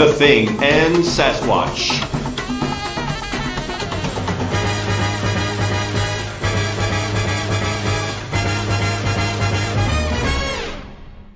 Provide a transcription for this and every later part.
The Thing, and Sasquatch.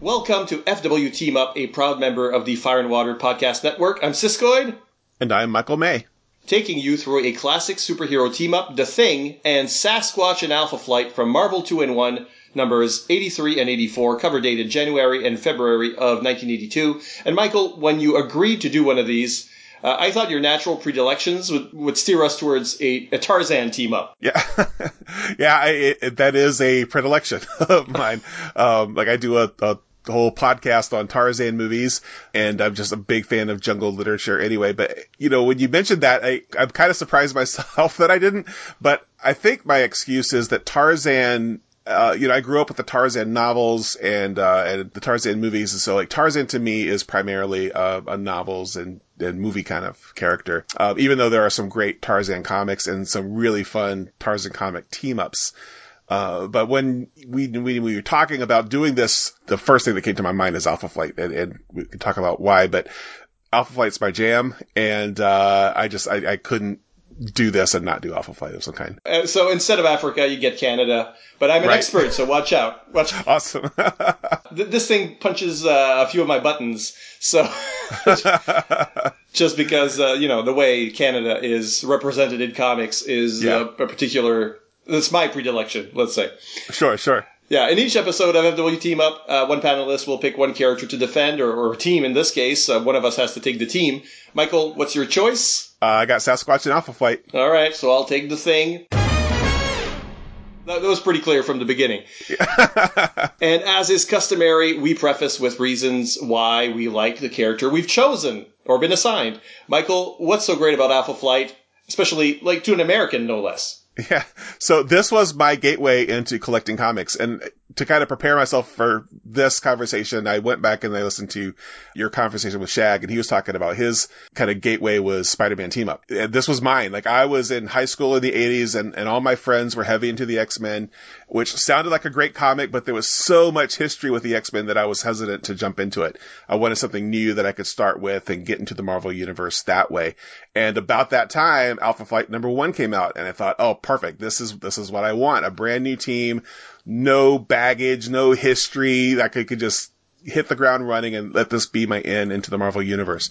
Welcome to FW Team Up, a proud member of the Fire and Water Podcast Network. I'm Siskoid. And I'm Michael May. Taking you through a classic superhero team up, The Thing, and Sasquatch and Alpha Flight from Marvel 2 in 1, numbers 83 and 84, cover dated January and February of 1982. And Michael, when you agreed to do one of these, uh, I thought your natural predilections would, would steer us towards a, a Tarzan team up. Yeah, yeah, I, it, that is a predilection of mine. Um, like I do a, a whole podcast on Tarzan movies, and I'm just a big fan of jungle literature anyway. But you know, when you mentioned that, I, I'm kind of surprised myself that I didn't. But I think my excuse is that Tarzan uh, you know, I grew up with the Tarzan novels and, uh, and the Tarzan movies. And so like Tarzan to me is primarily, uh, a novels and, and movie kind of character. Uh, even though there are some great Tarzan comics and some really fun Tarzan comic team ups. Uh, but when we, when we were talking about doing this, the first thing that came to my mind is Alpha Flight and, and we can talk about why, but Alpha Flight's my jam. And, uh, I just, I, I couldn't, do this and not do Alpha Flight of some kind. Uh, so instead of Africa, you get Canada. But I'm an right. expert, so watch out. Watch. out. Awesome. this thing punches uh, a few of my buttons. So just because uh, you know the way Canada is represented in comics is yeah. uh, a particular. That's my predilection. Let's say. Sure. Sure. Yeah, in each episode of FW Team Up, uh, one panelist will pick one character to defend, or, or a team in this case. Uh, one of us has to take the team. Michael, what's your choice? Uh, I got Sasquatch and Alpha Flight. All right, so I'll take the thing. That, was pretty clear from the beginning. and as is customary, we preface with reasons why we like the character we've chosen or been assigned. Michael, what's so great about Alpha Flight, especially like to an American, no less? Yeah. So this was my gateway into collecting comics. And to kind of prepare myself for this conversation, I went back and I listened to your conversation with Shag and he was talking about his kind of gateway was Spider-Man team up. This was mine. Like I was in high school in the 80s and, and all my friends were heavy into the X-Men, which sounded like a great comic, but there was so much history with the X-Men that I was hesitant to jump into it. I wanted something new that I could start with and get into the Marvel universe that way. And about that time, Alpha Flight number one came out and I thought, oh, perfect. This is, this is what I want. A brand new team no baggage, no history. That I could just hit the ground running and let this be my in into the Marvel universe.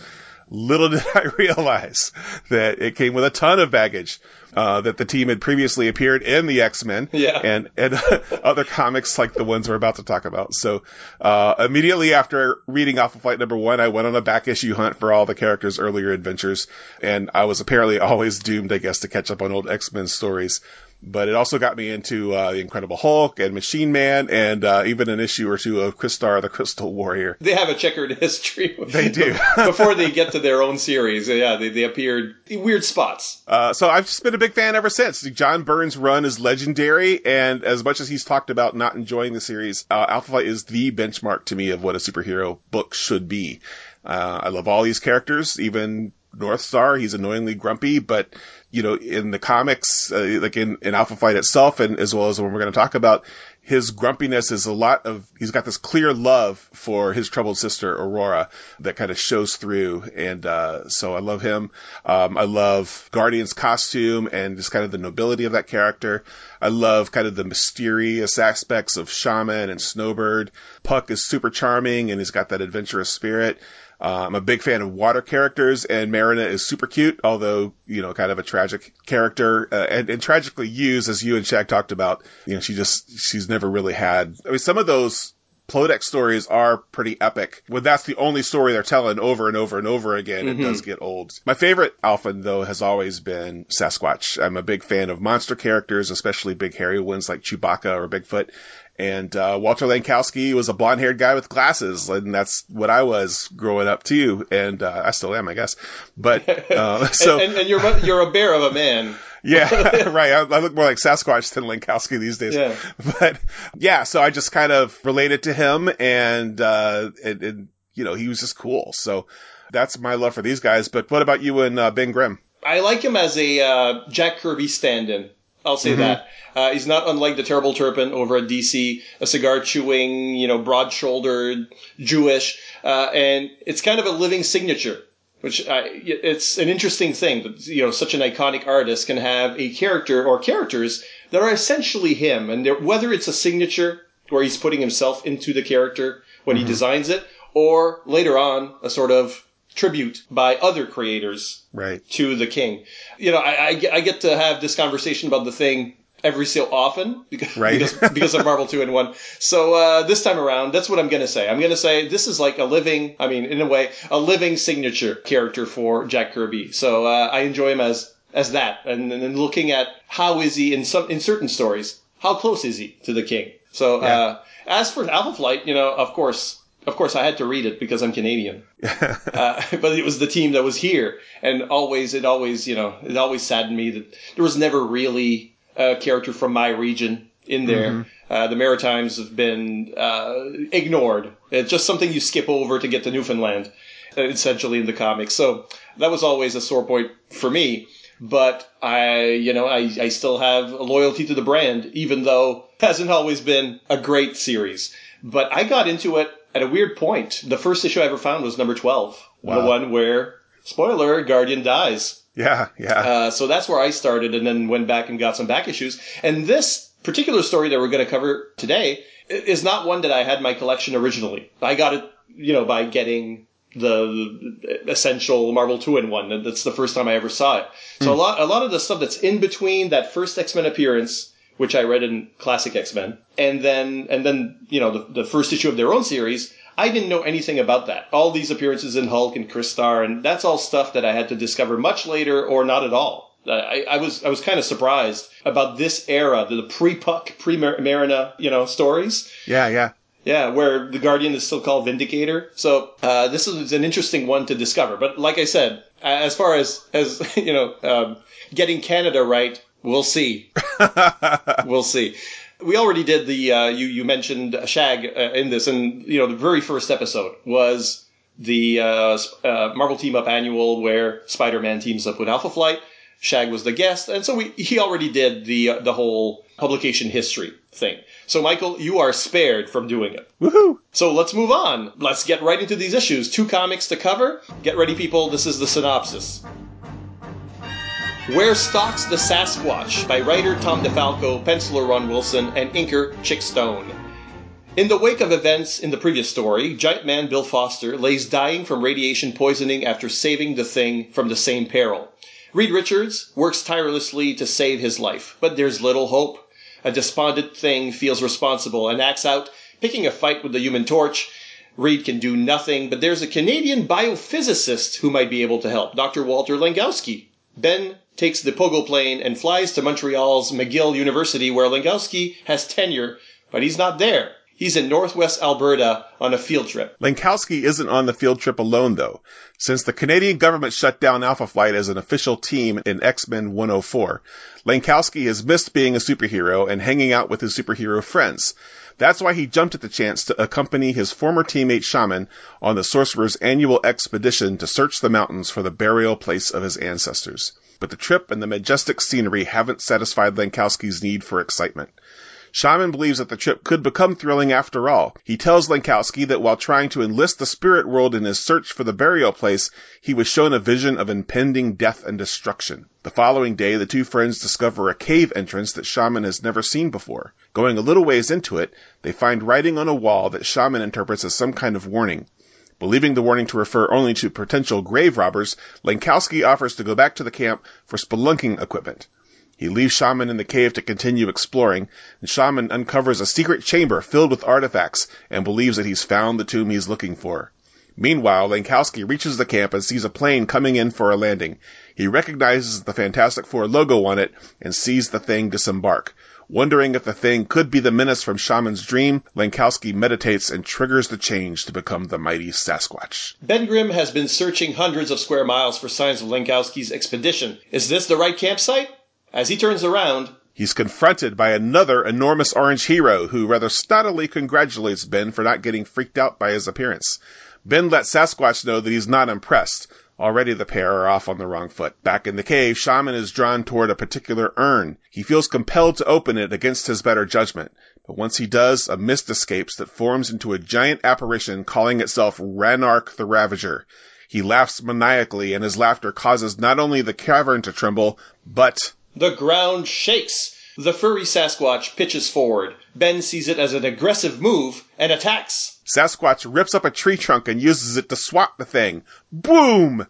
Little did I realize that it came with a ton of baggage. Uh, that the team had previously appeared in the X-Men yeah. and, and other comics like the ones we're about to talk about. So, uh, immediately after reading Alpha Flight number one, I went on a back issue hunt for all the characters' earlier adventures. And I was apparently always doomed, I guess, to catch up on old X-Men stories but it also got me into uh, the Incredible Hulk and Machine Man, and uh, even an issue or two of Crystar the Crystal Warrior. They have a checkered history. They do before they get to their own series. Yeah, they, they appeared in weird spots. Uh, so I've just been a big fan ever since. John Byrne's run is legendary, and as much as he's talked about not enjoying the series, uh, Alpha Flight is the benchmark to me of what a superhero book should be. Uh, I love all these characters, even Northstar. He's annoyingly grumpy, but you know, in the comics, uh, like in, in Alpha Flight itself, and as well as when we're going to talk about, his grumpiness is a lot of, he's got this clear love for his troubled sister, Aurora, that kind of shows through. And, uh, so I love him. Um, I love Guardian's costume and just kind of the nobility of that character. I love kind of the mysterious aspects of Shaman and Snowbird. Puck is super charming and he's got that adventurous spirit. Uh, I'm a big fan of water characters, and Marrina is super cute, although you know, kind of a tragic character, uh, and, and tragically used, as you and Shag talked about. You know, she just she's never really had. I mean, some of those Plodex stories are pretty epic. When that's the only story they're telling over and over and over again, mm-hmm. it does get old. My favorite Alpha, though, has always been Sasquatch. I'm a big fan of monster characters, especially big hairy ones like Chewbacca or Bigfoot. And uh, Walter Langkowski was a blonde haired guy with glasses, and that's what I was growing up too, and uh, I still am, I guess. But uh, so and, and, and, you're you're a bear of a man. yeah, right. I, I, look more like Sasquatch than Langkowski these days. Yeah. But yeah, so I just kind of related to him, and, uh, and, and you know he was just cool. So that's my love for these guys. But what about you and uh, Ben Grimm? I like him as a uh, Jack Kirby stand-in. I'll say mm-hmm. that. Uh, he's not unlike the Terrible Turpin over at DC, a cigar chewing, you know, broad shouldered, Jewish, uh, and it's kind of a living signature which I, it's an interesting thing that you know such an iconic artist can have a character or characters that are essentially him, and whether it's a signature where he's putting himself into the character when mm-hmm. he designs it, or later on a sort of tribute by other creators right. to the king. You know, I, I, I get to have this conversation about the thing every so often because, right. because, because of Marvel 2-in-1. So uh, this time around, that's what I'm going to say. I'm going to say this is like a living, I mean, in a way, a living signature character for Jack Kirby. So uh, I enjoy him as as that, and then looking at how is he in some in certain stories, how close is he to the king? So yeah. uh, as for Alpha Flight, you know, of course, of course, I had to read it because I'm Canadian. uh, but it was the team that was here, and always, it always, you know, it always saddened me that there was never really a character from my region in there. Mm-hmm. Uh, the Maritimes have been uh, ignored. It's just something you skip over to get to Newfoundland, uh, essentially in the comics. So that was always a sore point for me. But I, you know, I, I still have a loyalty to the brand, even though it hasn't always been a great series. But I got into it at a weird point. The first issue I ever found was number 12. Wow. The one where, spoiler, Guardian dies. Yeah, yeah. Uh, so that's where I started and then went back and got some back issues. And this particular story that we're going to cover today is not one that I had in my collection originally. I got it, you know, by getting the essential Marvel two in one. That's the first time I ever saw it. So mm. a lot, a lot of the stuff that's in between that first X Men appearance which I read in Classic X Men, and then and then you know the, the first issue of their own series. I didn't know anything about that. All these appearances in Hulk and Crystar, and that's all stuff that I had to discover much later or not at all. I, I was I was kind of surprised about this era, the pre-Puck, pre-Marrina, you know, stories. Yeah, yeah. Yeah, where the Guardian is still called Vindicator. So uh, this is an interesting one to discover. But like I said, as far as as you know, um, getting Canada right, We'll see. we'll see. We already did the. Uh, you you mentioned Shag uh, in this, and you know the very first episode was the uh, uh Marvel Team Up annual where Spider-Man teams up with Alpha Flight. Shag was the guest, and so we he already did the uh, the whole publication history thing. So Michael, you are spared from doing it. Woohoo! So let's move on. Let's get right into these issues. Two comics to cover. Get ready, people. This is the synopsis. Where Stalks the Sasquatch by writer Tom DeFalco, penciler Ron Wilson, and inker Chick Stone. In the wake of events in the previous story, giant man Bill Foster lays dying from radiation poisoning after saving the thing from the same peril. Reed Richards works tirelessly to save his life, but there's little hope. A despondent thing feels responsible and acts out, picking a fight with the human torch. Reed can do nothing, but there's a Canadian biophysicist who might be able to help, Dr. Walter Langkowski. Ben takes the Pogo plane and flies to Montreal's McGill University where Langkowski has tenure, but he's not there. He's in northwest Alberta on a field trip. Langkowski isn't on the field trip alone, though. Since the Canadian government shut down Alpha Flight as an official team in X-Men 104, Langkowski has missed being a superhero and hanging out with his superhero friends. That's why he jumped at the chance to accompany his former teammate Shaman on the Sorcerer's annual expedition to search the mountains for the burial place of his ancestors. But the trip and the majestic scenery haven't satisfied Langkowski's need for excitement. Shaman believes that the trip could become thrilling after all. He tells Langkowski that while trying to enlist the spirit world in his search for the burial place, he was shown a vision of impending death and destruction. The following day, the two friends discover a cave entrance that Shaman has never seen before. Going a little ways into it, they find writing on a wall that Shaman interprets as some kind of warning. Believing the warning to refer only to potential grave robbers, Langkowski offers to go back to the camp for spelunking equipment. He leaves Shaman in the cave to continue exploring, and Shaman uncovers a secret chamber filled with artifacts and believes that he's found the tomb he's looking for. Meanwhile, Langkowski reaches the camp and sees a plane coming in for a landing. He recognizes the Fantastic Four logo on it and sees the thing disembark. Wondering if the thing could be the menace from Shaman's dream, Langkowski meditates and triggers the change to become the mighty Sasquatch. Ben Grimm has been searching hundreds of square miles for signs of Langkowski's expedition. Is this the right campsite? As he turns around, he's confronted by another enormous orange hero who rather stoutily congratulates Ben for not getting freaked out by his appearance. Ben lets Sasquatch know that he's not impressed. Already the pair are off on the wrong foot. Back in the cave, Shaman is drawn toward a particular urn. He feels compelled to open it against his better judgment. But once he does, a mist escapes that forms into a giant apparition calling itself Ranark the Ravager. He laughs maniacally, and his laughter causes not only the cavern to tremble, but the ground shakes. The furry Sasquatch pitches forward. Ben sees it as an aggressive move and attacks. Sasquatch rips up a tree trunk and uses it to swat the thing. Boom!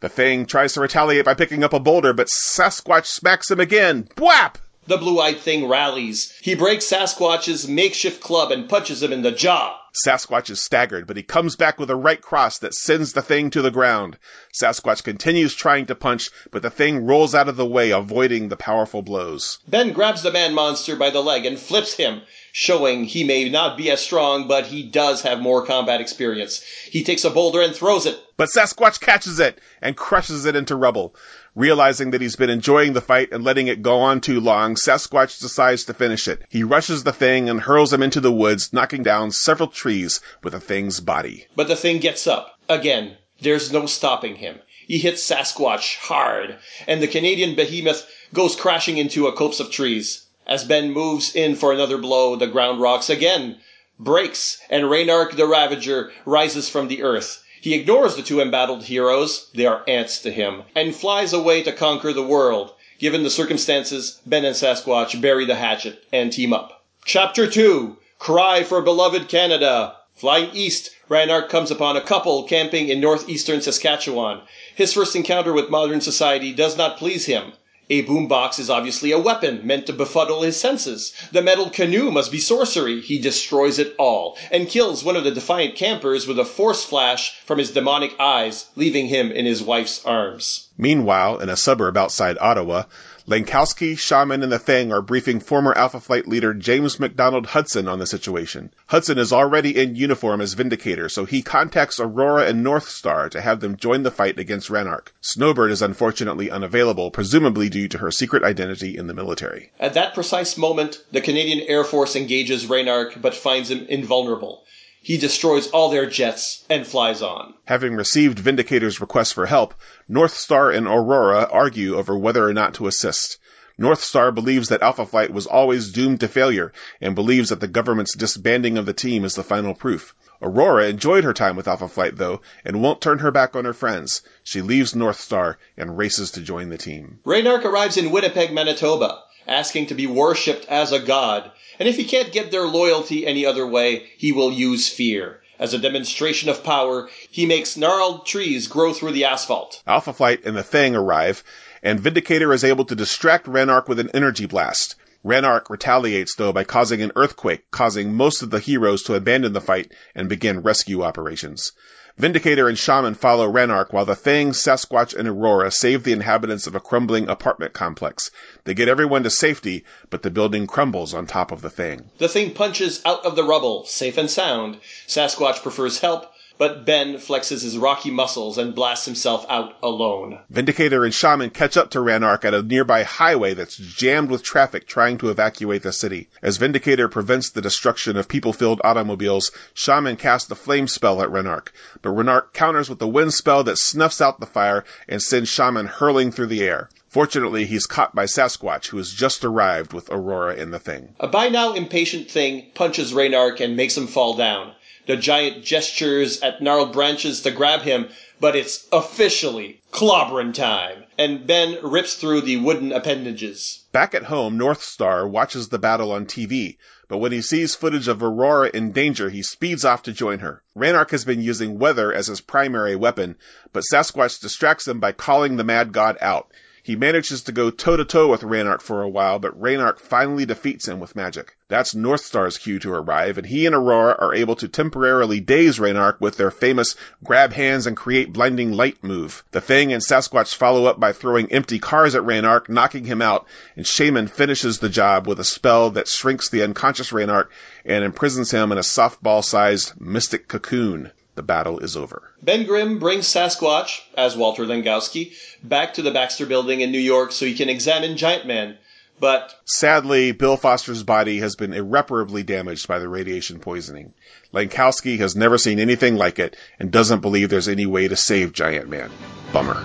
The thing tries to retaliate by picking up a boulder, but Sasquatch smacks him again. Bwap! The blue-eyed thing rallies. He breaks Sasquatch's makeshift club and punches him in the jaw. Sasquatch is staggered, but he comes back with a right cross that sends the thing to the ground. Sasquatch continues trying to punch, but the thing rolls out of the way, avoiding the powerful blows. Ben grabs the man monster by the leg and flips him, showing he may not be as strong, but he does have more combat experience. He takes a boulder and throws it. But Sasquatch catches it and crushes it into rubble. Realizing that he's been enjoying the fight and letting it go on too long, Sasquatch decides to finish it. He rushes the thing and hurls him into the woods, knocking down several trees with the thing's body. But the thing gets up. Again, there's no stopping him. He hits Sasquatch hard, and the Canadian behemoth goes crashing into a copse of trees. As Ben moves in for another blow, the ground rocks again, breaks, and Ranark the Ravager rises from the earth. He ignores the two embattled heroes, they are ants to him, and flies away to conquer the world. Given the circumstances, Ben and Sasquatch bury the hatchet and team up. Chapter 2 Cry for Beloved Canada. Flying east, Ranark comes upon a couple camping in northeastern Saskatchewan. His first encounter with modern society does not please him. A boombox is obviously a weapon meant to befuddle his senses. The metal canoe must be sorcery. He destroys it all and kills one of the defiant campers with a force flash from his demonic eyes, leaving him in his wife's arms. Meanwhile, in a suburb outside Ottawa, Langkowski, Shaman, and the Thing are briefing former Alpha Flight leader James MacDonald Hudson on the situation. Hudson is already in uniform as Vindicator, so he contacts Aurora and Northstar to have them join the fight against Ranark. Snowbird is unfortunately unavailable, presumably due to her secret identity in the military. At that precise moment, the Canadian Air Force engages Ranark but finds him invulnerable. He destroys all their jets and flies on. Having received Vindicator's request for help, Northstar and Aurora argue over whether or not to assist. Northstar believes that Alpha Flight was always doomed to failure and believes that the government's disbanding of the team is the final proof. Aurora enjoyed her time with Alpha Flight though and won't turn her back on her friends. She leaves Northstar and races to join the team. Ranark arrives in Winnipeg, Manitoba, asking to be worshipped as a god, and if he can't get their loyalty any other way, he will use fear. As a demonstration of power, he makes gnarled trees grow through the asphalt. Alpha Flight and the Thing arrive, and Vindicator is able to distract Ranark with an energy blast. Ranark retaliates though by causing an earthquake, causing most of the heroes to abandon the fight and begin rescue operations. Vindicator and Shaman follow Ranark while the Thing, Sasquatch, and Aurora save the inhabitants of a crumbling apartment complex. They get everyone to safety, but the building crumbles on top of the Thing. The Thing punches out of the rubble, safe and sound. Sasquatch prefers help, but Ben flexes his rocky muscles and blasts himself out alone. Vindicator and Shaman catch up to Ranark at a nearby highway that's jammed with traffic trying to evacuate the city. As Vindicator prevents the destruction of people-filled automobiles, Shaman casts the flame spell at Ranark, but Ranark counters with the wind spell that snuffs out the fire and sends Shaman hurling through the air. Fortunately, he's caught by Sasquatch, who has just arrived with Aurora in the thing. A by now impatient thing punches Ranark and makes him fall down. The giant gestures at gnarled branches to grab him, but it's officially clobbering time, and Ben rips through the wooden appendages. Back at home, Northstar watches the battle on TV, but when he sees footage of Aurora in danger, he speeds off to join her. Ranark has been using weather as his primary weapon, but Sasquatch distracts him by calling the Mad God out. He manages to go toe to toe with Ranark for a while, but Ranark finally defeats him with magic. That's Northstar's cue to arrive, and he and Aurora are able to temporarily daze Ranark with their famous grab hands and create blinding light move. The Thing and Sasquatch follow up by throwing empty cars at Ranark, knocking him out, and Shaman finishes the job with a spell that shrinks the unconscious Ranark and imprisons him in a softball-sized mystic cocoon the battle is over. Ben Grimm brings Sasquatch, as Walter Langkowski, back to the Baxter building in New York so he can examine Giant Man. But sadly, Bill Foster's body has been irreparably damaged by the radiation poisoning. Langkowski has never seen anything like it and doesn't believe there's any way to save Giant Man. Bummer.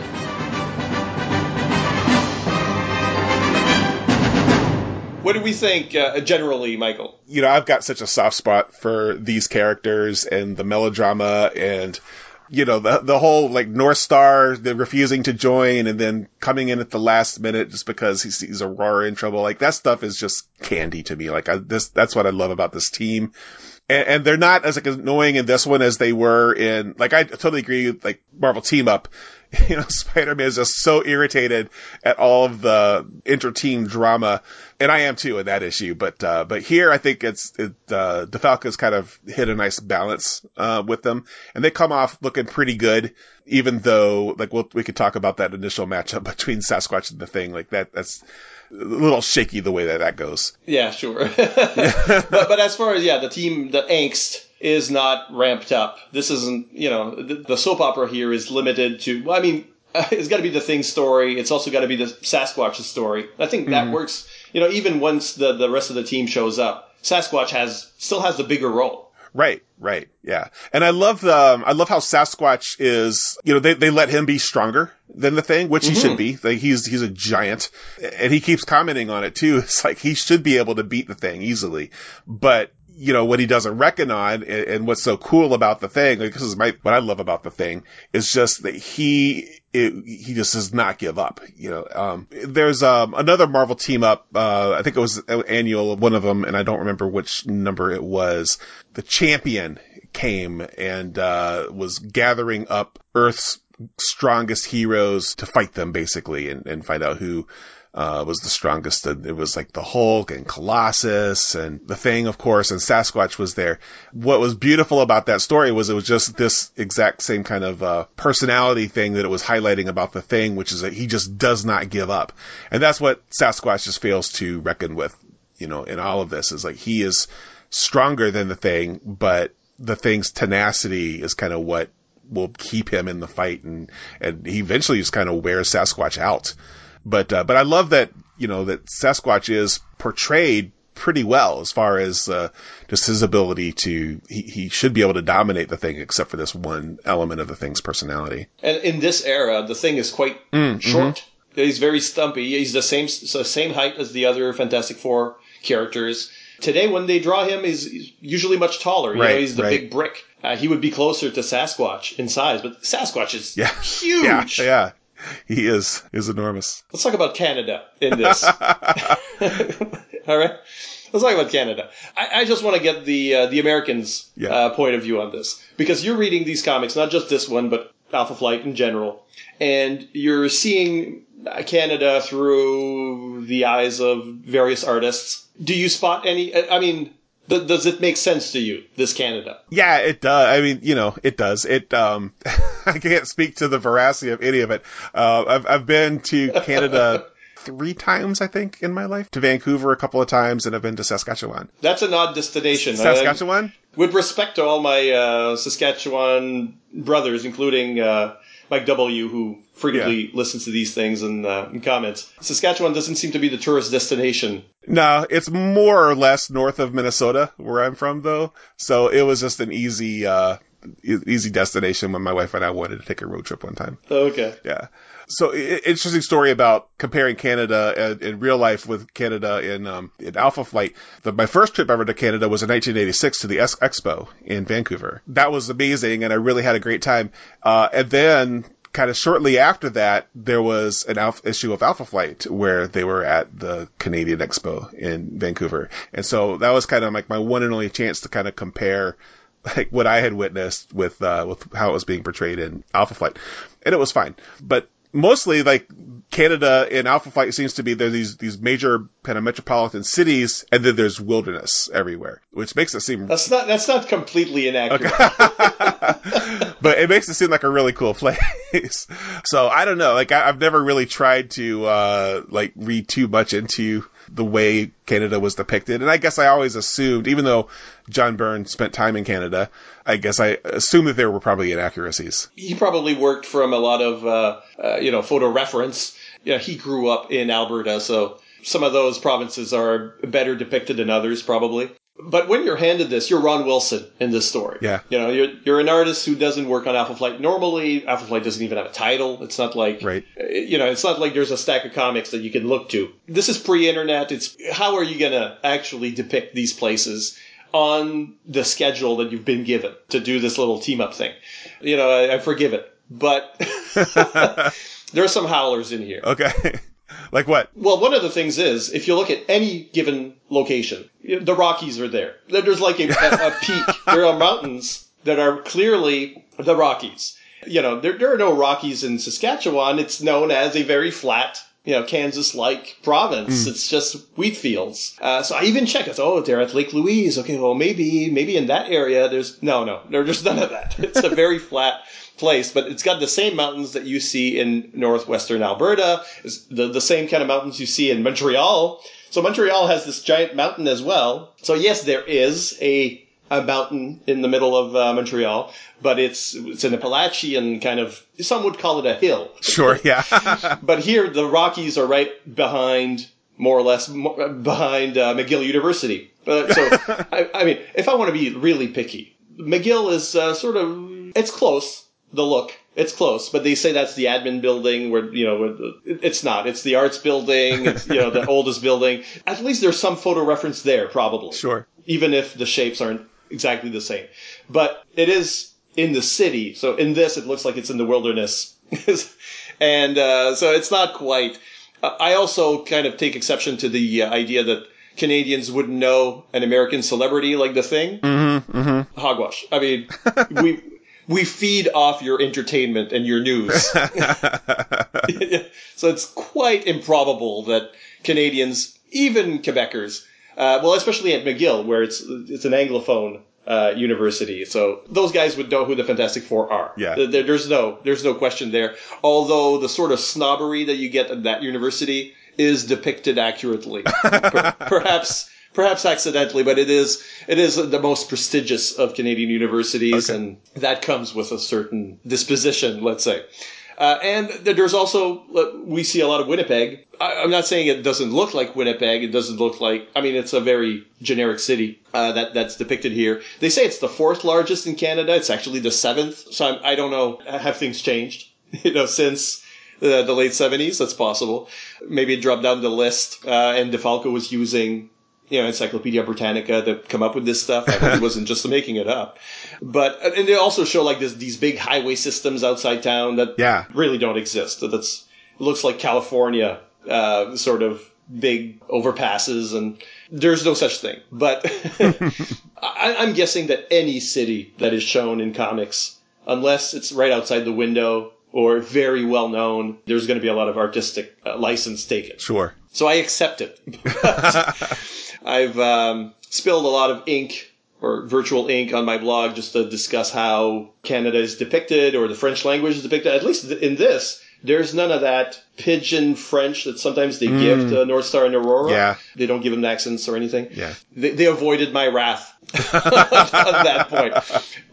What do we think uh, generally, Michael? You know, I've got such a soft spot for these characters and the melodrama and you know, the, the whole like North Star, the refusing to join and then coming in at the last minute just because he sees Aurora in trouble. Like that stuff is just candy to me. Like I, this, that's what I love about this team. And, and they're not as like annoying in this one as they were in, like I totally agree like Marvel team up you know, Spider-Man is just so irritated at all of the inter-team drama, and I am too in that issue. But uh, but here, I think it's it, uh, DeFalco's kind of hit a nice balance uh, with them, and they come off looking pretty good. Even though, like, we'll, we could talk about that initial matchup between Sasquatch and the Thing, like that. That's a little shaky the way that that goes. Yeah, sure. but but as far as yeah, the team, the angst is not ramped up. This isn't, you know, the, the soap opera here is limited to, well, I mean, it's got to be the thing story. It's also got to be the Sasquatch's story. I think that mm-hmm. works. You know, even once the, the rest of the team shows up, Sasquatch has still has the bigger role. Right, right, yeah. And I love the, um, I love how Sasquatch is, you know, they, they let him be stronger than the thing, which mm-hmm. he should mm-hmm. be. Like he's, he's a giant and he keeps commenting on it too. It's like he should be able to beat the thing easily, but you know, what he doesn't reckon on and, and, what's so cool about the thing, like my, what I love about the thing is just that he, it, he just does not give up, you know, um, there's, um, another Marvel team up, uh, I think it was annual, one of them, and I don't remember which number it was. The champion came and, uh, was gathering up Earth's strongest heroes to fight them basically and, and find out who, uh, was the strongest. It was like the Hulk and Colossus and the Thing, of course, and Sasquatch was there. What was beautiful about that story was it was just this exact same kind of uh, personality thing that it was highlighting about the Thing, which is that he just does not give up, and that's what Sasquatch just fails to reckon with. You know, in all of this is like he is stronger than the Thing, but the Thing's tenacity is kind of what will keep him in the fight and and he eventually just kind of wears Sasquatch out. But uh, but I love that you know that Sasquatch is portrayed pretty well as far as uh, just his ability to he, he should be able to dominate the thing except for this one element of the thing's personality. And in this era, the thing is quite mm, short. Mm-hmm. He's very stumpy. He's the same the same height as the other Fantastic Four characters. Today, when they draw him, he's usually much taller. You right, know, he's the right. big brick. Uh, he would be closer to Sasquatch in size, but Sasquatch is yeah. huge. Yeah, yeah he is is enormous. Let's talk about Canada in this. All right. Let's talk about Canada. I, I just want to get the uh, the Americans' yeah. uh, point of view on this because you're reading these comics, not just this one, but Alpha Flight in general, and you're seeing Canada through the eyes of various artists. Do you spot any? I mean, does it make sense to you, this Canada? Yeah, it does. I mean, you know, it does. It, um, I can't speak to the veracity of any of it. Uh, I've, I've been to Canada three times, I think, in my life. To Vancouver a couple of times, and I've been to Saskatchewan. That's an odd destination. Saskatchewan? Uh, with respect to all my uh, Saskatchewan brothers, including uh, Mike W., who frequently yeah. listens to these things and, uh, and comments. Saskatchewan doesn't seem to be the tourist destination. No, it's more or less north of Minnesota, where I'm from, though. So it was just an easy, uh, easy destination when my wife and I wanted to take a road trip one time. okay. Yeah. So interesting story about comparing Canada in real life with Canada in um, in Alpha Flight. The, my first trip ever to Canada was in 1986 to the Expo in Vancouver. That was amazing, and I really had a great time. Uh, and then kind of shortly after that, there was an issue of Alpha Flight where they were at the Canadian Expo in Vancouver. And so that was kind of like my one and only chance to kind of compare like what I had witnessed with, uh, with how it was being portrayed in Alpha Flight. And it was fine. But mostly like Canada in Alpha Flight seems to be there these these major kind of metropolitan cities, and then there's wilderness everywhere, which makes it seem that's not that's not completely inaccurate. Okay. but it makes it seem like a really cool place. so I don't know, like I, have never really tried to uh like read too much into the way Canada was depicted. And I guess I always assumed, even though John Byrne spent time in Canada, I guess I assumed that there were probably inaccuracies. He probably worked from a lot of, uh, uh, you know, photo reference. Yeah, he grew up in Alberta, so some of those provinces are better depicted than others, probably. But when you're handed this, you're Ron Wilson in this story. Yeah. You know, you're, you're an artist who doesn't work on Alpha Flight. Normally, Alpha Flight doesn't even have a title. It's not like, right. Eh, you know, it's not like there's a stack of comics that you can look to. This is pre-internet. It's, how are you going to actually depict these places? on the schedule that you've been given to do this little team up thing. You know, I, I forgive it, but there are some howlers in here. Okay. Like what? Well, one of the things is, if you look at any given location, the Rockies are there. There's like a, a, a peak. There are mountains that are clearly the Rockies. You know, there, there are no Rockies in Saskatchewan. It's known as a very flat you know, Kansas-like province. Mm. It's just wheat fields. Uh, so I even check. It's oh, they're at Lake Louise. Okay, well maybe maybe in that area there's no no there's none of that. It's a very flat place, but it's got the same mountains that you see in northwestern Alberta. It's the the same kind of mountains you see in Montreal. So Montreal has this giant mountain as well. So yes, there is a a mountain in the middle of uh, Montreal, but it's it's an Appalachian kind of some would call it a hill. Sure, yeah. but here the Rockies are right behind, more or less, behind uh, McGill University. Uh, so I, I, mean, if I want to be really picky, McGill is uh, sort of it's close. The look, it's close, but they say that's the admin building where, you know, it's not. It's the arts building. It's, you know, the oldest building. At least there's some photo reference there, probably. Sure. Even if the shapes aren't exactly the same. But it is in the city. So in this, it looks like it's in the wilderness. and uh, so it's not quite. Uh, I also kind of take exception to the uh, idea that Canadians wouldn't know an American celebrity like the thing. Mm-hmm, mm-hmm. Hogwash. I mean, we we feed off your entertainment and your news. so it's quite improbable that Canadians, even Quebecers, uh, well, especially at McGill, where it's it's an anglophone uh, university, so those guys would know who the Fantastic Four are. Yeah, there, there's no there's no question there. Although the sort of snobbery that you get at that university is depicted accurately, perhaps perhaps accidentally, but it is it is the most prestigious of Canadian universities, okay. and that comes with a certain disposition, let's say. Uh, and there's also we see a lot of Winnipeg. I, am not saying it doesn't look like Winnipeg. It doesn't look like. I mean, it's a very generic city uh, that that's depicted here. They say it's the fourth largest in Canada. It's actually the seventh. So I'm, I do not know. Have things changed? You know, since the, the late 70s? That's possible. Maybe it dropped down the list. Uh, and DeFalco was using you know, Encyclopedia Britannica to come up with this stuff. I he wasn't just making it up. But and they also show like this these big highway systems outside town that yeah. really don't exist. That's looks like California uh, sort of big overpasses and there's no such thing. But I, I'm guessing that any city that is shown in comics, unless it's right outside the window or very well known, there's going to be a lot of artistic uh, license taken. Sure. So I accept it. I've um, spilled a lot of ink or virtual ink on my blog just to discuss how Canada is depicted or the French language is depicted. At least in this, there's none of that pidgin French that sometimes they mm. give to North Star and Aurora. Yeah. They don't give them accents or anything. Yeah. They, they avoided my wrath on that point.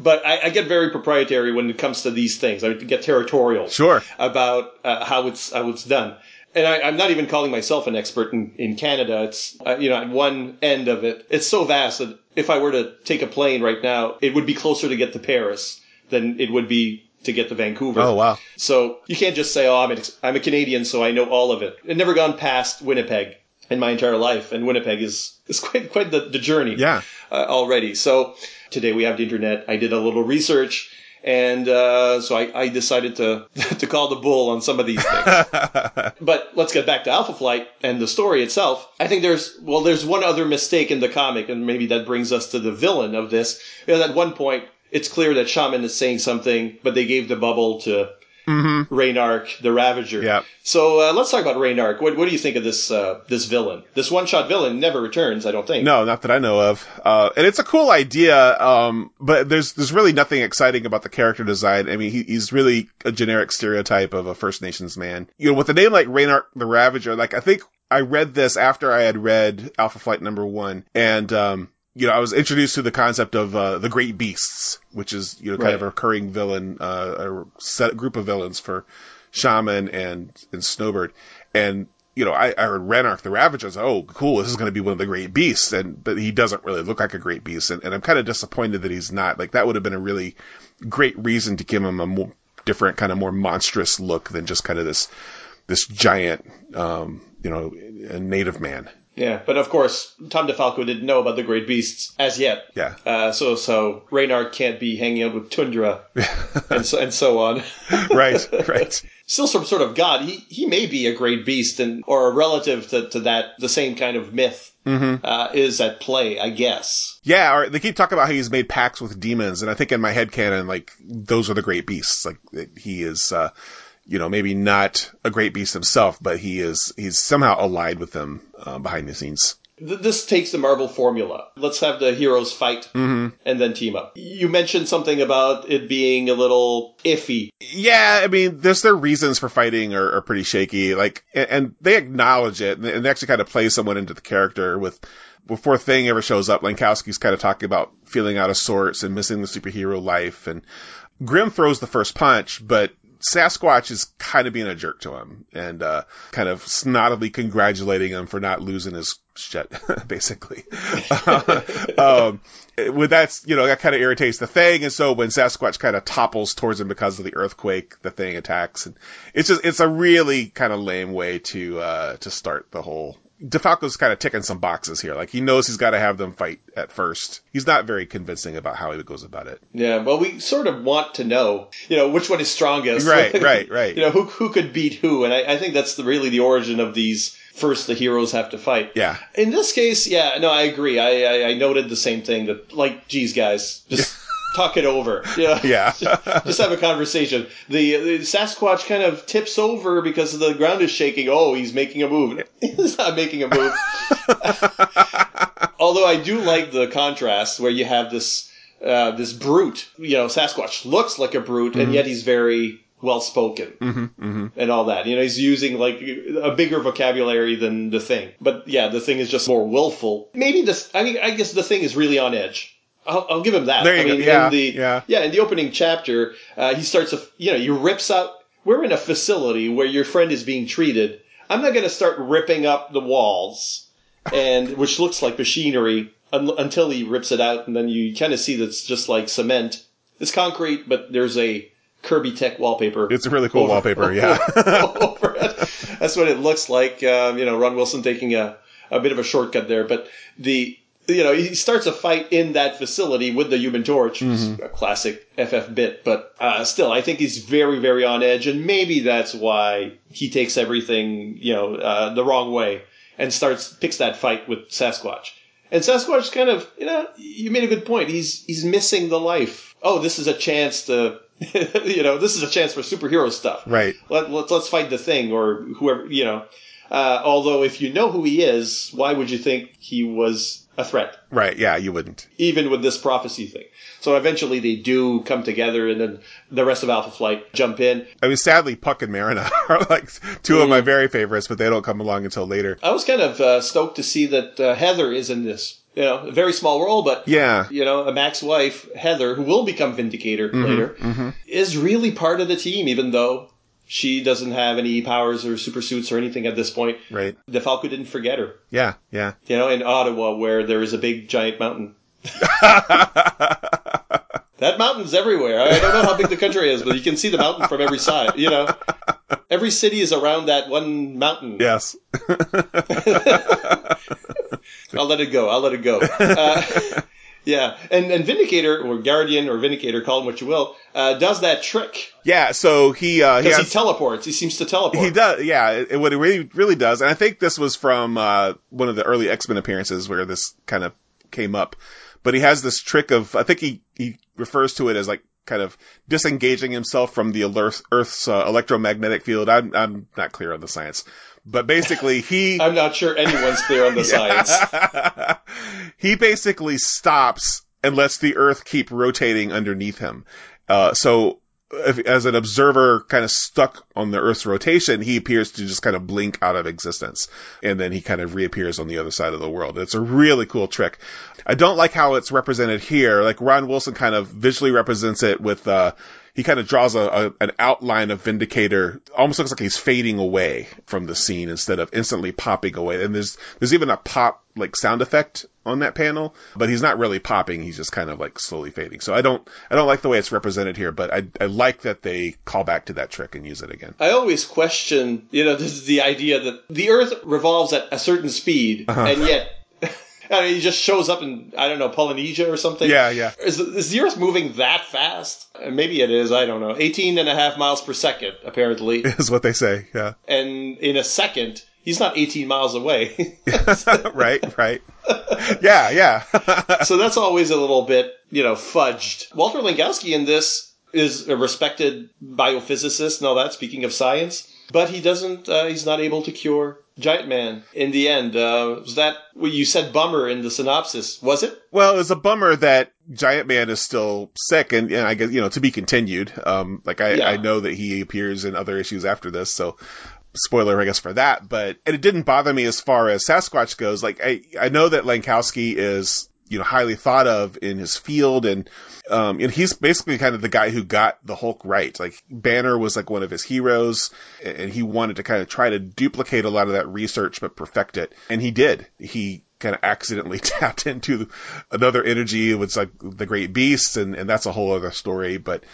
But I, I, get very proprietary when it comes to these things. I get territorial. Sure. About uh, how it's how it's done and I, am not even calling myself an expert in, in Canada. It's, uh, you know, at one end of it, it's so vast that if I were to take a plane right now, it would be closer to get to Paris than it would be to get to Vancouver. Oh, wow. So you can't just say, oh, I'm, an, I'm a Canadian, so I know all of it. I've never gone past Winnipeg in my entire life, and Winnipeg is, is quite, quite the, the journey yeah. Uh, already. So today we have the internet. I did a little research and uh, so I, I, decided to to call the bull on some of these things. but let's get back to Alpha Flight and the story itself. I think there's well, there's one other mistake in the comic, and maybe that brings us to the villain of this. Because at one point, it's clear that Shaman is saying something, but they gave the bubble to mm-hmm. Ranark, the Ravager. Yeah. So uh, let's talk about Ranark. What, what do you think of this uh, this villain? This one shot villain never returns, I don't think. No, not that I know of. Uh, and it's a cool idea, um, but there's there's really nothing exciting about the character design. I mean, he, he's really a generic stereotype of a First Nations man. You know, with a name like Ranark the Ravager, like I think I read this after I had read Alpha Flight number one, and um, you know, I was introduced to the concept of uh, the Great Beasts, which is you know kind right. of a recurring villain, uh, a set group of villains for Shaman and and Snowbird, and you know, I, I heard Ranark the Ravager. I was like, oh, cool, this is going to be one of the great beasts, and but he doesn't really look like a great beast, and, and I'm kind of disappointed that he's not. Like that would have been a really great reason to give him a more different, kind of more monstrous look than just kind of this this giant, um, you know, native man. Yeah, but of course, Tom DeFalco didn't know about the Great Beasts as yet. Yeah. Uh, so so Ranark can't be hanging out with Tundra and so and so on. right, right. Still some sort of god. He he may be a great beast and or a relative to, to that the same kind of myth Mm-hmm. uh, is at play, I guess. Yeah, or they keep talking about how he's made pacts with demons, and I think in my head canon, like those are the great beasts. Like he is, uh, you know, maybe not a great beast himself, but he is he's somehow allied with them uh, behind the scenes. This takes the Marvel formula. Let's have the heroes fight Mm-hmm. and then team up. You mentioned something about it being a little iffy. Yeah, I mean, there's their reasons for fighting are, are pretty shaky. Like, and, and they acknowledge it, and they- actually kind of play someone into the character with. Before Thing ever shows up, Langkowski's kind of talking about feeling out of sorts and missing the superhero life, and Grim throws the first punch, but Sasquatch is kind of being a jerk to him and uh, kind of snottily congratulating him for not losing his shit, basically. um, with that's you know, that kind of irritates the thing, and so when Sasquatch kind of topples towards him because of the earthquake, the thing attacks, and it's just it's a really kind of lame way to uh, to start the whole. DeFalco's kind of ticking some boxes here. Like he knows he's got to have them fight at first. He's not very convincing about how he goes about it. Yeah, well, we sort of want to know, you know, which one is strongest. Right, right, right. you know, who who could beat who, and I, I think that's the, really the origin of these. First, the heroes have to fight. Yeah. In this case, yeah, no, I agree. I I, I noted the same thing. That like, geez, guys, just talk it over. Yeah. Yeah. just have a conversation. The, the Sasquatch kind of tips over because the ground is shaking. Oh, he's making a move. he's not making a move. Although I do like the contrast where you have this uh, this brute. You know, Sasquatch looks like a brute, and yet he's very well spoken hmm hmm and all that. You know, he's using like a bigger vocabulary than the thing. But yeah, the thing is just more willful. Maybe this. I mean, I guess the thing is really on edge. I'll, I'll give him that. There you I go. Yeah, in the yeah. in the opening chapter, uh, he starts a you know he rips out. We're in a facility where your friend is being treated. I'm not going to start ripping up the walls, and which looks like machinery un- until he rips it out, and then you kind of see that it's just like cement. It's concrete, but there's a Kirby Tech wallpaper. It's a really cool over- wallpaper. Yeah. over. That's what it looks like. Um, you know, Ron Wilson taking a, a bit of a shortcut there, but the you know he starts a fight in that facility with the Human Torch, which is a classic FF bit. But uh, still, I think he's very very on edge, and maybe that's why he takes everything you know uh, the wrong way and starts picks that fight with Sasquatch. And Sasquatch kind of, you know, you made a good point. He's he's missing the life. Oh, this is a chance to, you know, this is a chance for superhero stuff. right. Let, let's let's fight the thing or whoever you know. Uh, although if you know who he is, why would you think he was a threat, Right. Yeah. You wouldn't. even with this prophecy thing? So eventually they do come together, and then the rest of Alpha Flight jump in. I mean, sadly, Puck and Marrina are like two of my very favorites, but they don't come along until later. I was kind of uh, stoked to see that uh, Heather is in this. You know, a very small role, but Yeah. you know, a Mac's wife Heather, who will become Vindicator later, mhm. is really part of the team, even though she doesn't have any powers or super suits or anything at this point. Right. The DeFalco didn't forget her. Yeah. Yeah. You know, in Ottawa, where there is a big giant mountain. That mountain's everywhere. I don't know how big the country is, but you can see the mountain from every side. You know, every city is around that one mountain. yes. I'll let it go. I'll let it go. Uh, yeah, and and Vindicator or Guardian or Vindicator, call him what you will, uh, does that trick yeah. So he uh, he because he, teleports. He seems to teleport. He does, yeah. It, what it really, really does, and I think this was from uh, one of the early X Men appearances where this kind of came up. But he has this trick of, I think he he refers to it as like kind of disengaging himself from the Earth, Earth's uh, electromagnetic field. I'm I'm not clear on the science, but basically he I'm not sure anyone's clear on the science. he basically stops and lets the Earth keep rotating underneath him. Uh, so as an observer kind of stuck on the Earth's rotation, he appears to just kind of blink out of existence. And then he kind of reappears on the other side of the world. It's a really cool trick. I don't like how it's represented here. Like Ron Wilson kind of visually represents it with, uh, he kind of draws a, a, an outline of Vindicator, almost looks like he's fading away from the scene instead of instantly popping away. And there's there's even a pop like sound effect on that panel, but he's not really popping. He's just kind of like slowly fading. So I don't I don't like the way it's represented here, but I I like that they call back to that trick and use it again. I always question, you know, this is the idea that the Earth revolves at a certain speed, uh-huh. and yet I mean, he just shows up in I don't know Polynesia or something. Yeah, yeah. Is, is the Earth moving that fast? Maybe it is. I don't know. 18 and a half miles per second, apparently, is what they say. Yeah. And in a second, he's not 18 miles away. right, right. Yeah, yeah. so that's always a little bit, you know, fudged. Walter Langkowski in this is a respected biophysicist and all that. Speaking of science, but he doesn't. Uh, he's not able to cure Giant Man in the end. Uh, was that well, you said bummer in the synopsis? Was it? Well, it was a bummer that Giant Man is still sick, and, and I guess you know to be continued. Um, like I, yeah. I know that he appears in other issues after this, so spoiler, I guess, for that. But it didn't bother me as far as Sasquatch goes. Like I, I know that Langkowski is you know highly thought of in his field and um, and he's basically kind of the guy who got the Hulk right. Like Banner was like one of his heroes, and he wanted to kind of try to duplicate a lot of that research, but perfect it. And he did. He kind of accidentally tapped into another energy. It was like the Great Beasts, and and that's a whole other story. But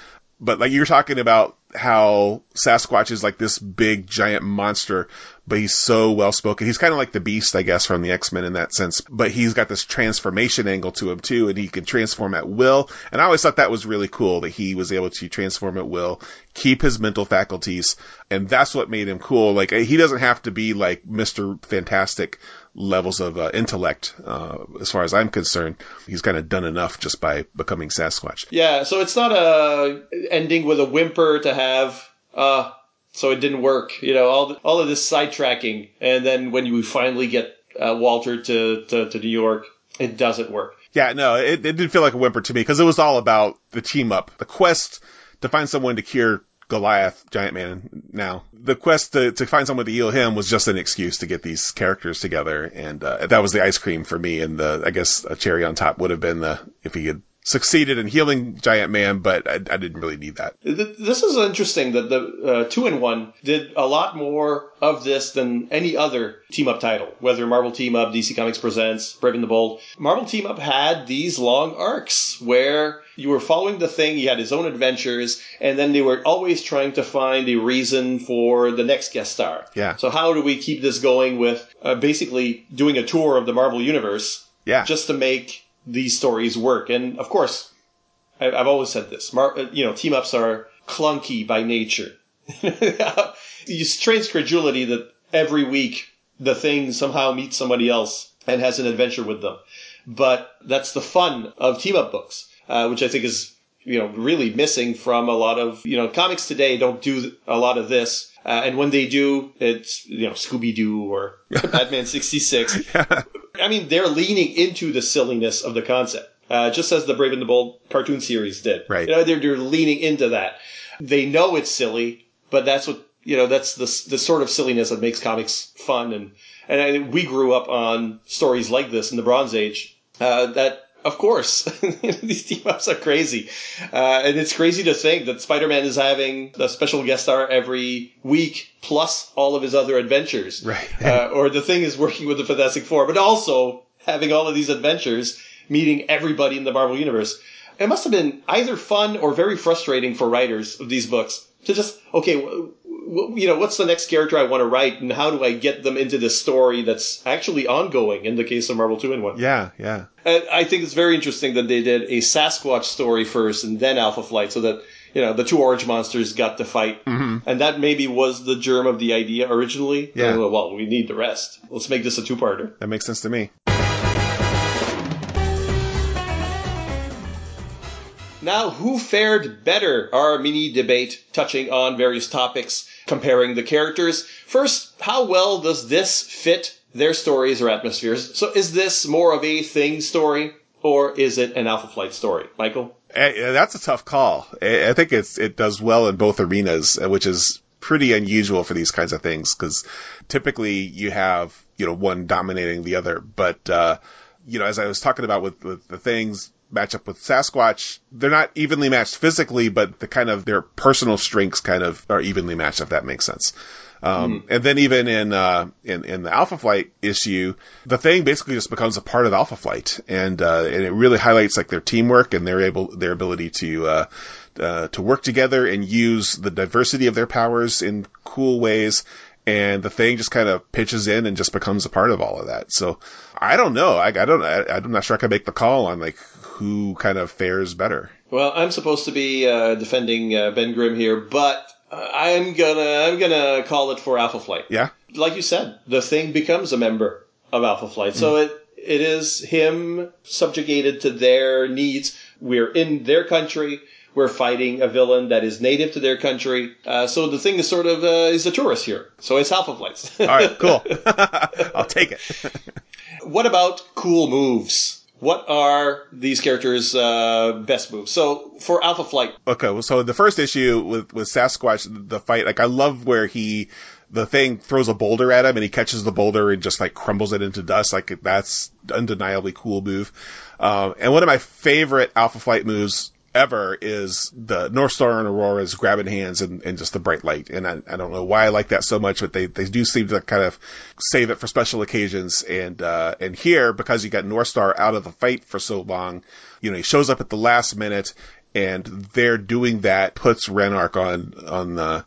but like you're talking about how Sasquatch is like this big giant monster, but he's so well spoken. He's kind of like the Beast, I guess, from the X Men in that sense. But he's got this transformation angle to him too, and he can transform at will. And I always thought that was really cool that he was able to transform at will, keep his mental faculties, and that's what made him cool. Like he doesn't have to be like Mister Fantastic levels of uh, intellect, uh, as far as I'm concerned. He's kind of done enough just by becoming Sasquatch. Yeah, so it's not a ending with a whimper to have. Uh, so it didn't work. You know, all the, all of this sidetracking, and then when you finally get uh, Walter to, to to New York, it doesn't work. Yeah, no, it, it didn't feel like a whimper to me because it was all about the team up, the quest to find someone to cure Goliath, Giant Man now. The quest to, to find someone to heal him was just an excuse to get these characters together. And, uh, that was the ice cream for me. And the, I guess a cherry on top would have been the, if he had succeeded in healing Giant Man, but I, I, didn't really need that. This is interesting that the uh, two in one did a lot more of this than any other team up title, whether Marvel Team Up, DC Comics Presents, Brave and the Bold. Marvel Team Up had these long arcs where you were following the thing, he had his own adventures, and then they were always trying to find a reason for the next guest star. Yeah. So how do we keep this going with uh, basically doing a tour of the Marvel Universe? Yeah. Just to make these stories work. And of course, I, have always said this. Uh, you know, team ups are clunky by nature. you strange credulity that every week the thing somehow meets somebody else and has an adventure with them. But that's the fun of team up books, uh, which I think is you know really missing from a lot of you know comics today. Don't do a lot of this. Uh, and when they do, it's you know Scooby Doo or Batman sixty six. I mean, they're leaning into the silliness of the concept, uh, just as the Brave and the Bold cartoon series did. Right. You know, they're, they're leaning into that. They know it's silly, but that's what you know. That's the the sort of silliness that makes comics fun. And and I, we grew up on stories like this in the Bronze Age. Uh, that of course, these team ups are crazy, uh, and it's crazy to think that Spider-Man is having a special guest star every week, plus all of his other adventures. Right. uh, or the Thing is working with the Fantastic Four, but also having all of these adventures, meeting everybody in the Marvel universe. It must have been either fun or very frustrating for writers of these books to just okay, you know, what's the next character I want to write, and how do I get them into this story that's actually ongoing? In the case of Marvel Two and One, yeah, yeah. And I think it's very interesting that they did a Sasquatch story first and then Alpha Flight, so that you know the two orange monsters got to fight, mm-hmm. and that maybe was the germ of the idea originally. Yeah. well, we need the rest. Let's make this a two-parter. That makes sense to me. Now, who fared better? Our mini debate touching on various topics, comparing the characters. First, how well does this fit their stories or atmospheres? So, is this more of a thing story, or is it an Alpha Flight story? Michael? Uh, that's a tough call. I think it's it does well in both arenas, which is pretty unusual for these kinds of things because typically you have you know one dominating the other. But uh, you know, as I was talking about with, with the things, match up with Sasquatch. They're not evenly matched physically, but the kind of their personal strengths kind of are evenly matched, if that makes sense. Um, mm. and then even in, uh, in, in the Alpha Flight issue, the thing basically just becomes a part of Alpha Flight. And, uh, and it really highlights like their teamwork and their able, their ability to, uh, uh, to work together and use the diversity of their powers in cool ways. And the thing just kind of pitches in and just becomes a part of all of that. So I don't know. I, I don't, I, I'm not sure I can make the call on like who kind of fares better. Well, I'm supposed to be uh, defending uh, Ben Grimm here, but I'm gonna I'm gonna call it for Alpha Flight. Yeah. Like you said, the thing becomes a member of Alpha Flight, so mm. it it is him subjugated to their needs. We're in their country. We're fighting a villain that is native to their country. Uh, so the thing is sort of uh, is a tourist here. So it's Alpha Flights. All right, cool. I'll take it. what about cool moves? What are these characters' uh, best moves? So for Alpha Flight, okay. Well, so the first issue with with Sasquatch, the fight, like I love where he the thing throws a boulder at him and he catches the boulder and just like crumbles it into dust. Like that's undeniably cool move. Um, and one of my favorite Alpha Flight moves ever is the North Star and Aurora's grabbing hands and, and just the bright light. And I, I don't know why I like that so much, but they, they do seem to kind of save it for special occasions. And, uh, and here, because you got North Star out of the fight for so long, you know, he shows up at the last minute and they're doing that puts Ranark on, on the,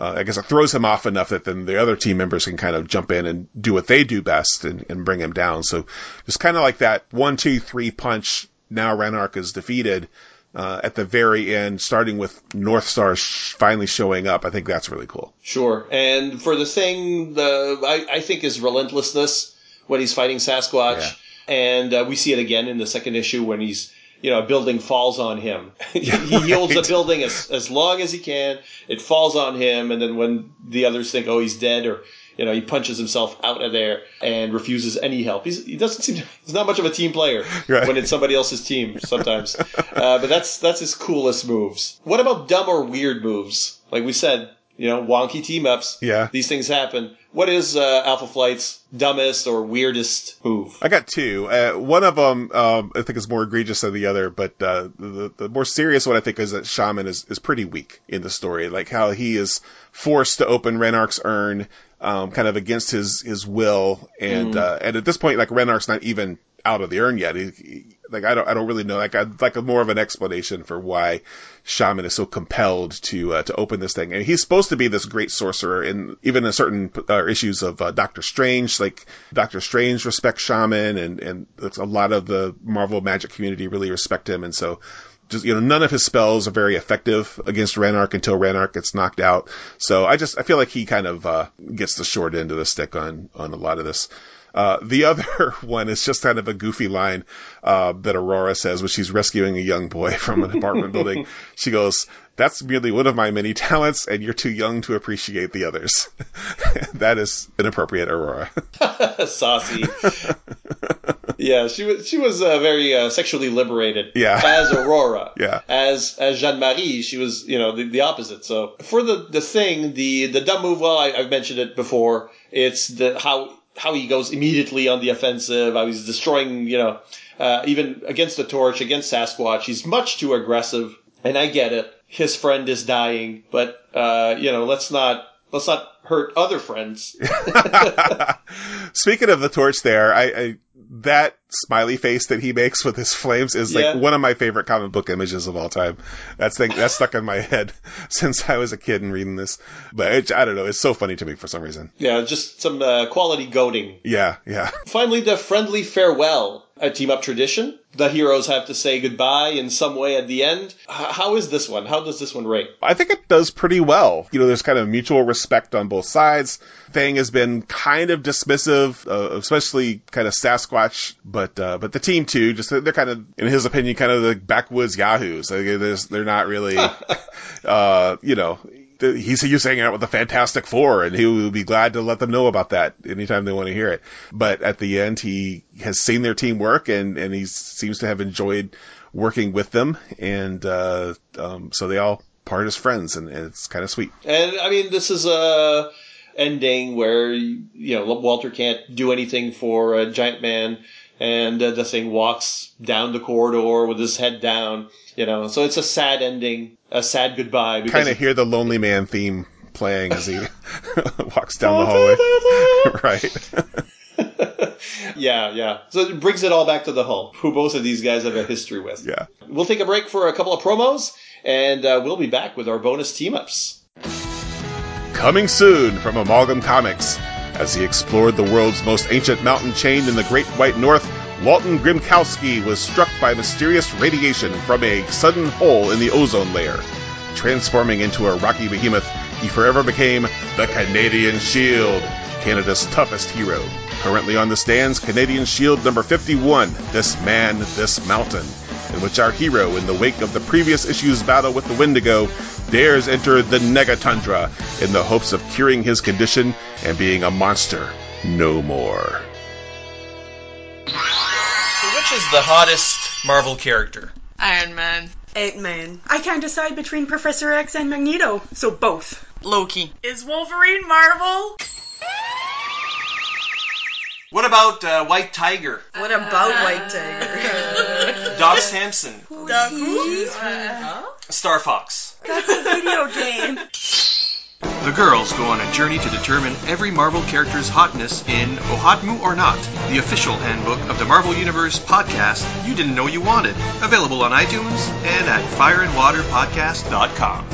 uh, I guess it throws him off enough that then the other team members can kind of jump in and do what they do best and, and bring him down. So it's kind of like that one, two, three punch. Now Ranark is defeated uh, at the very end, starting with North Star sh- finally showing up. I think that's really cool. Sure. And for the thing, the I, I think is relentlessness when he's fighting Sasquatch, yeah. and uh, we see it again in the second issue when he's you know a building falls on him. he holds a building as as long as he can. It falls on him, and then when the others think, oh, he's dead, or you know, he punches himself out of there and refuses any help. He's, he doesn't seem to, he's not much of a team player right. when it's somebody else's team sometimes. uh, but that's that's his coolest moves. What about dumb or weird moves? Like we said, you know, wonky team ups. Yeah. These things happen. What is uh, Alpha Flight's dumbest or weirdest move? I got two. Uh, one of them um, I think is more egregious than the other, but uh, the, the more serious one I think is that Shaman is, is pretty weak in the story. Like how he is forced to open Ranark's urn um, kind of against his his will, and mm. uh, and at this point, like Ranark's not even out of the urn yet. He, he, like I don't I don't really know. Like I'd like a more of an explanation for why Shaman is so compelled to uh, to open this thing. And he's supposed to be this great sorcerer, and even in certain uh, issues of uh, Doctor Strange, like Doctor Strange respects Shaman, and and a lot of the Marvel magic community really respect him, and so just you know none of his spells are very effective against Ranark until Ranark gets knocked out. So I just I feel like he kind of uh, gets the short end of the stick on on a lot of this. Uh, the other one is just kind of a goofy line uh, that Aurora says when she's rescuing a young boy from an apartment building. She goes, "That's merely one of my many talents, and you're too young to appreciate the others." that is inappropriate, Aurora. Saucy. yeah, she was she was uh, very uh, sexually liberated. Yeah. as Aurora. yeah. As as Jeanne Marie, she was you know the, the opposite. So for the the thing, the the dumb move. Well, I, I've mentioned it before. It's the how how he goes immediately on the offensive, how he's destroying, you know, uh, even against the torch, against Sasquatch. He's much too aggressive, and I get it. His friend is dying, but uh, you know, let's not let's not hurt other friends. Speaking of the torch, there, I, I that smiley face that he makes with his flames is like yeah. one of my favorite comic book images of all time. That's thing that's stuck in my head since I was a kid and reading this. But it, I don't know, it's so funny to me for some reason. Yeah, just some uh, quality goading. Yeah, yeah. Finally, the friendly farewell, a team up tradition. The heroes have to say goodbye in some way at the end. H- how is this one? How does this one rate? I think it does pretty well. You know, there's kind of mutual respect on both sides. Thing has been kind of dismissive, uh, especially kind of Sasquatch, but uh, but the team too, just they're kind of, in his opinion, kind of the backwoods yahoos. Like, they're, they're not really, uh, you know, he's used to hanging out with the Fantastic Four, and he would be glad to let them know about that anytime they want to hear it. But at the end, he has seen their team work, and and he seems to have enjoyed working with them, and uh, um, so they all part as friends, and, it's kind of sweet. And I mean, this is a ending where you know Walter can't do anything for a Giant Man and uh, the thing walks down the corridor with his head down. You know, so it's a sad ending, a sad goodbye. Kind of hear the Lonely Man theme playing as he walks down the hallway. right. yeah, yeah. So it brings it all back to the Hulk, who both of these guys have a history with. Yeah. We'll take a break for a couple of promos, and uh, we'll be back with our bonus team ups. Coming soon from Amalgam Comics. As he explored the world's most ancient mountain chain in the Great White North, Walton Grimkowski was struck by mysterious radiation from a sudden hole in the ozone layer. Transforming into a rocky behemoth, he forever became the Canadian Shield, Canada's toughest hero. Currently on the stands, Canadian Shield number 51, This Man, This Mountain, in which our hero, in the wake of the previous issue's battle with the Wendigo, dares enter the Negatundra in the hopes of curing his condition and being a monster no more. So which is the hottest Marvel character? Iron Man. Ant-Man. I can't decide between Professor X and Magneto, so both. Loki. Is Wolverine Marvel? What about uh, White Tiger? What about White Tiger? Doc Samson? Doc who? Star Fox? That's a video game. The girls go on a journey to determine every Marvel character's hotness in OHOTMU or Not, the official handbook of the Marvel Universe podcast you didn't know you wanted. Available on iTunes and at fireandwaterpodcast.com.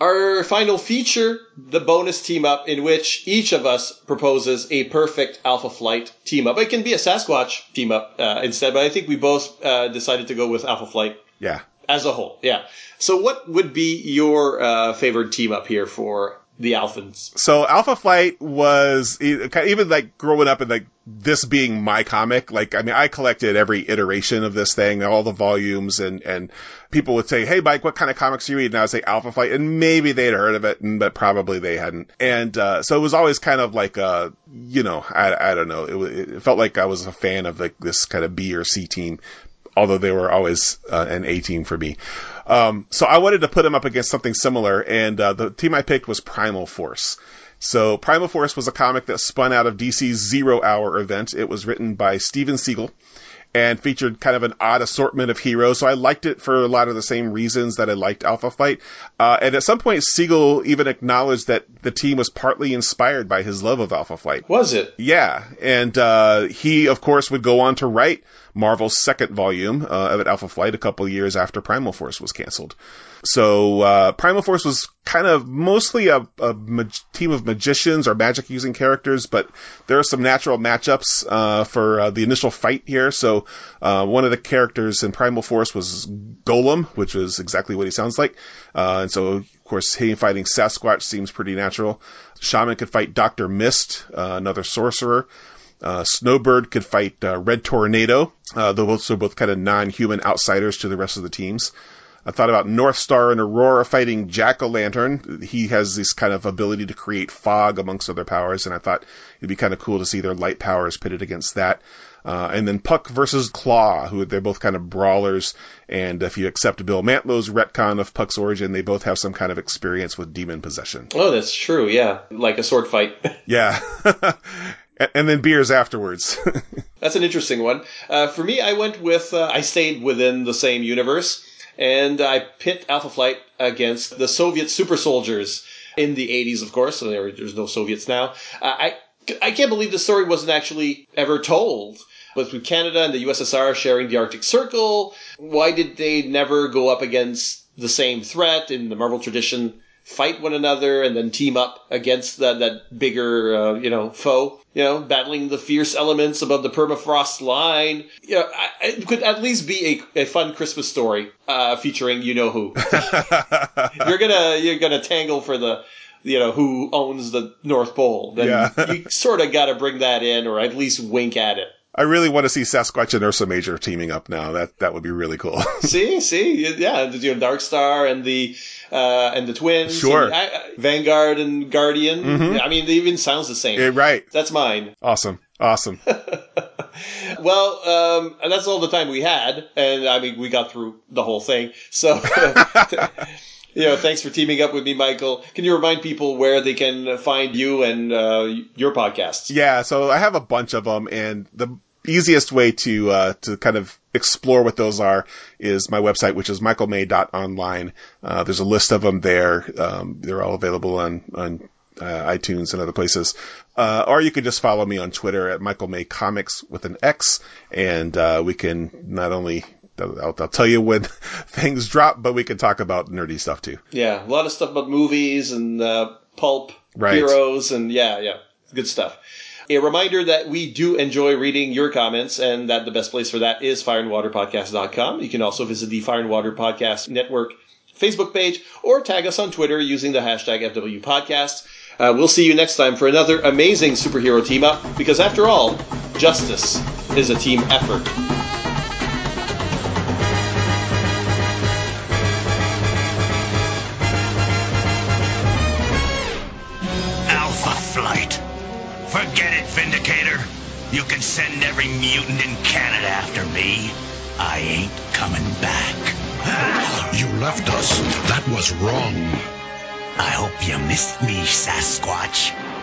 Our final feature, the bonus team up, in which each of us proposes a perfect Alpha Flight team up. It can be a Sasquatch team up uh, instead, but I think we both uh, decided to go with Alpha Flight Yeah. as a whole. Yeah. So, what would be your uh, favorite team up here for the Alphans? So Alpha Flight was even like growing up and like this being my comic. Like I mean, I collected every iteration of this thing, all the volumes, and and people would say, "Hey, Mike, what kind of comics do you read?" And I would say Alpha Flight, and maybe they'd heard of it, and, but probably they hadn't. And uh, so it was always kind of like a, you know, I, I don't know. It, it felt like I was a fan of like this kind of B or C team, although they were always uh, an A team for me. Um, so I wanted to put him up against something similar, and uh, the team I picked was Primal Force. So Primal Force was a comic that spun out of DC's Zero Hour event. It was written by Steven Seagle and featured kind of an odd assortment of heroes. So I liked it for a lot of the same reasons that I liked Alpha Flight. Uh, and at some point, Siegel even acknowledged that the team was partly inspired by his love of Alpha Flight. Was it? Yeah, and uh, he, of course, would go on to write Marvel's second volume uh, of Alpha Flight a couple years after Primal Force was canceled. So uh, Primal Force was kind of mostly a, a mag- team of magicians or magic using characters, but there are some natural matchups uh, for uh, the initial fight here. So uh, one of the characters in Primal Force was Golem, which is exactly what he sounds like, uh, and so of course he fighting Sasquatch seems pretty natural. Shaman could fight Doctor Mist, uh, another sorcerer. Uh, Snowbird could fight uh, Red Tornado. Uh, they're both, so both kind of non-human outsiders to the rest of the teams. I thought about North Star and Aurora fighting Jack O' Lantern. He has this kind of ability to create fog amongst other powers, and I thought it'd be kind of cool to see their light powers pitted against that. Uh, and then Puck versus Claw, who they're both kind of brawlers. And if you accept Bill Mantlo's retcon of Puck's origin, they both have some kind of experience with demon possession. Oh, that's true. Yeah, like a sword fight. Yeah. and, then beers afterwards. That's an interesting one. Uh, for me, I went with uh, I stayed within the same universe, and I pit Alpha Flight against the Soviet super soldiers in the 80s, of course. So there, there's no Soviets now. Uh, I I can't believe the story wasn't actually ever told. But with Canada and the USSR sharing the Arctic Circle, why did they never go up against the same threat in the Marvel tradition? Fight one another and then team up against that that bigger uh, you know foe. You know, battling the fierce elements above the permafrost line. You know, I, it could at least be a, a fun Christmas story uh, featuring you know who. you're gonna you're gonna tangle for the you know who owns the North Pole. Then Yeah. you sort of got to bring that in, or at least wink at it. I really want to see Sasquatch and Ursa Major teaming up now. That that would be really cool. see, see, yeah, you know, Dark Star and the uh, and the twins, Sure. and, I- I- Vanguard and Guardian. Mhm. I mean, it even sounds the same. Yeah, right. That's mine. Awesome. Awesome. Well, um, and that's all the time we had, and I mean, we got through the whole thing. So, You know, thanks for teaming up with me, Michael. Can you remind people where they can find you and uh, your podcasts? Yeah, so I have a bunch of them, and the easiest way to uh, to kind of explore what those are is my website, which is michaelmay.online. Uh, there's a list of them there. Um, they're all available on on uh, iTunes and other places. Uh, or you could just follow me on Twitter at Michael May Comics with an X, and uh, we can not only I'll, I'll, tell you when things drop, but we can talk about nerdy stuff too. Yeah, a lot of stuff about movies and uh, pulp right. heroes, and yeah, yeah, good stuff. A reminder that we do enjoy reading your comments and that the best place for that is fireandwaterpodcast.com. You can also visit the Fire and Water Podcast Network Facebook page or tag us on Twitter using the hashtag FW Podcast. Uh, we'll see you next time for another amazing superhero team up because after all, justice is a team effort. You can send every mutant in Canada after me. I ain't coming back. You left us. That was wrong. I hope you missed me, Sasquatch.